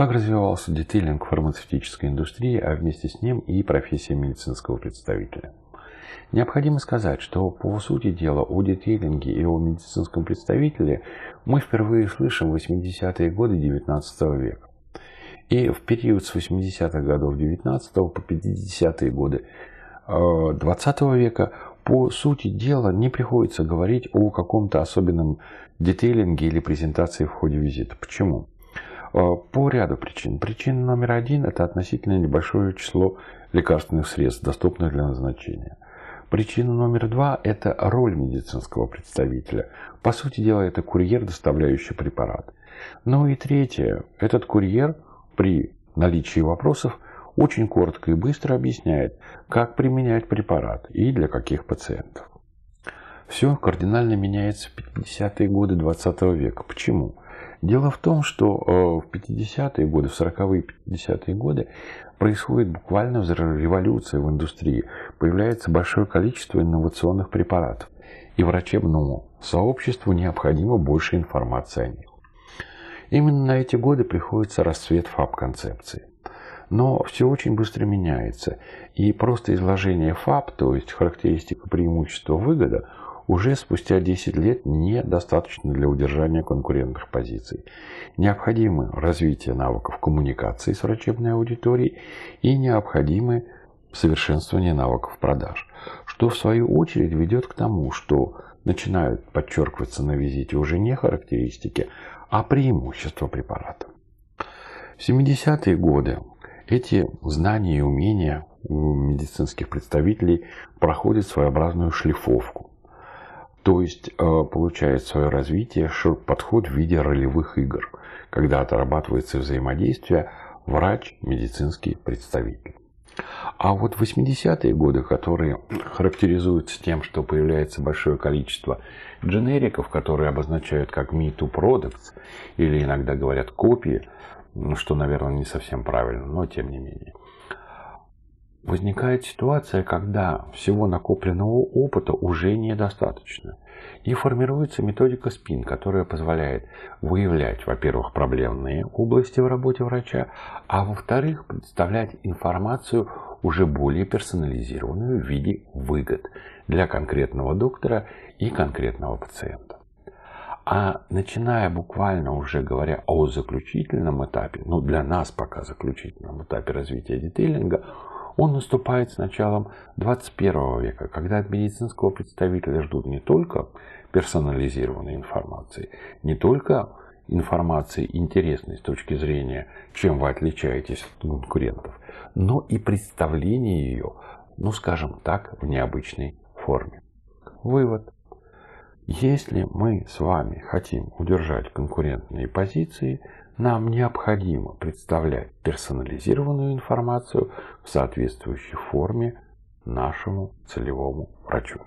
Как развивался детейлинг фармацевтической индустрии, а вместе с ним и профессия медицинского представителя? Необходимо сказать, что по сути дела о детейлинге и о медицинском представителе мы впервые слышим в 80-е годы XIX века. И в период с 80-х годов 19 по 50-е годы 20 э, века по сути дела не приходится говорить о каком-то особенном детейлинге или презентации в ходе визита. Почему? Э, по ряду причин. Причина номер один – это относительно небольшое число лекарственных средств, доступных для назначения. Причина номер два – это роль медицинского представителя. По сути дела, это курьер, доставляющий препарат. Ну и третье – этот курьер при наличии вопросов очень коротко и быстро объясняет, как применять препарат и для каких пациентов. Все кардинально меняется в 50-е годы 20 века. Почему? Дело в том, что э, в 50-е годы, в 40-е и 50-е годы происходит буквально революция в индустрии. Появляется большое количество инновационных препаратов. И врачебному сообществу необходимо больше информации о них. Именно на эти годы приходится расцвет ФАП-концепции. Но все очень быстро меняется. И просто изложение ФАП, то есть характеристика преимущества выгода, уже спустя 10 лет недостаточно для удержания конкурентных позиций. Необходимо развитие навыков коммуникации с врачебной аудиторией и необходимы совершенствование навыков продаж, что в свою очередь ведет к тому, что начинают подчеркиваться на визите уже не характеристики, а преимущества препарата. В 70-е годы эти знания и умения у медицинских представителей проходят своеобразную шлифовку. То есть э, получает свое развитие подход в виде ролевых игр, когда отрабатывается взаимодействие врач-медицинский представитель. А вот 80-е годы, которые характеризуются тем, что появляется большое количество дженериков, которые обозначают как me too products, или иногда говорят копии, ну, что, наверное, не совсем правильно, но тем не менее возникает ситуация, когда всего накопленного опыта уже недостаточно. И формируется методика СПИН, которая позволяет выявлять, во-первых, проблемные области в работе врача, а во-вторых, представлять информацию уже более персонализированную в виде выгод для конкретного доктора и конкретного пациента. А начиная буквально уже говоря о заключительном этапе, ну для нас пока заключительном этапе развития детейлинга, он наступает с началом 21 века, когда от медицинского представителя ждут не только персонализированной информации, не только информации интересной с точки зрения, чем вы отличаетесь от конкурентов, но и представление ее, ну скажем так, в необычной форме. Вывод. Если мы с вами хотим удержать конкурентные позиции – нам необходимо представлять персонализированную информацию в соответствующей форме нашему целевому врачу.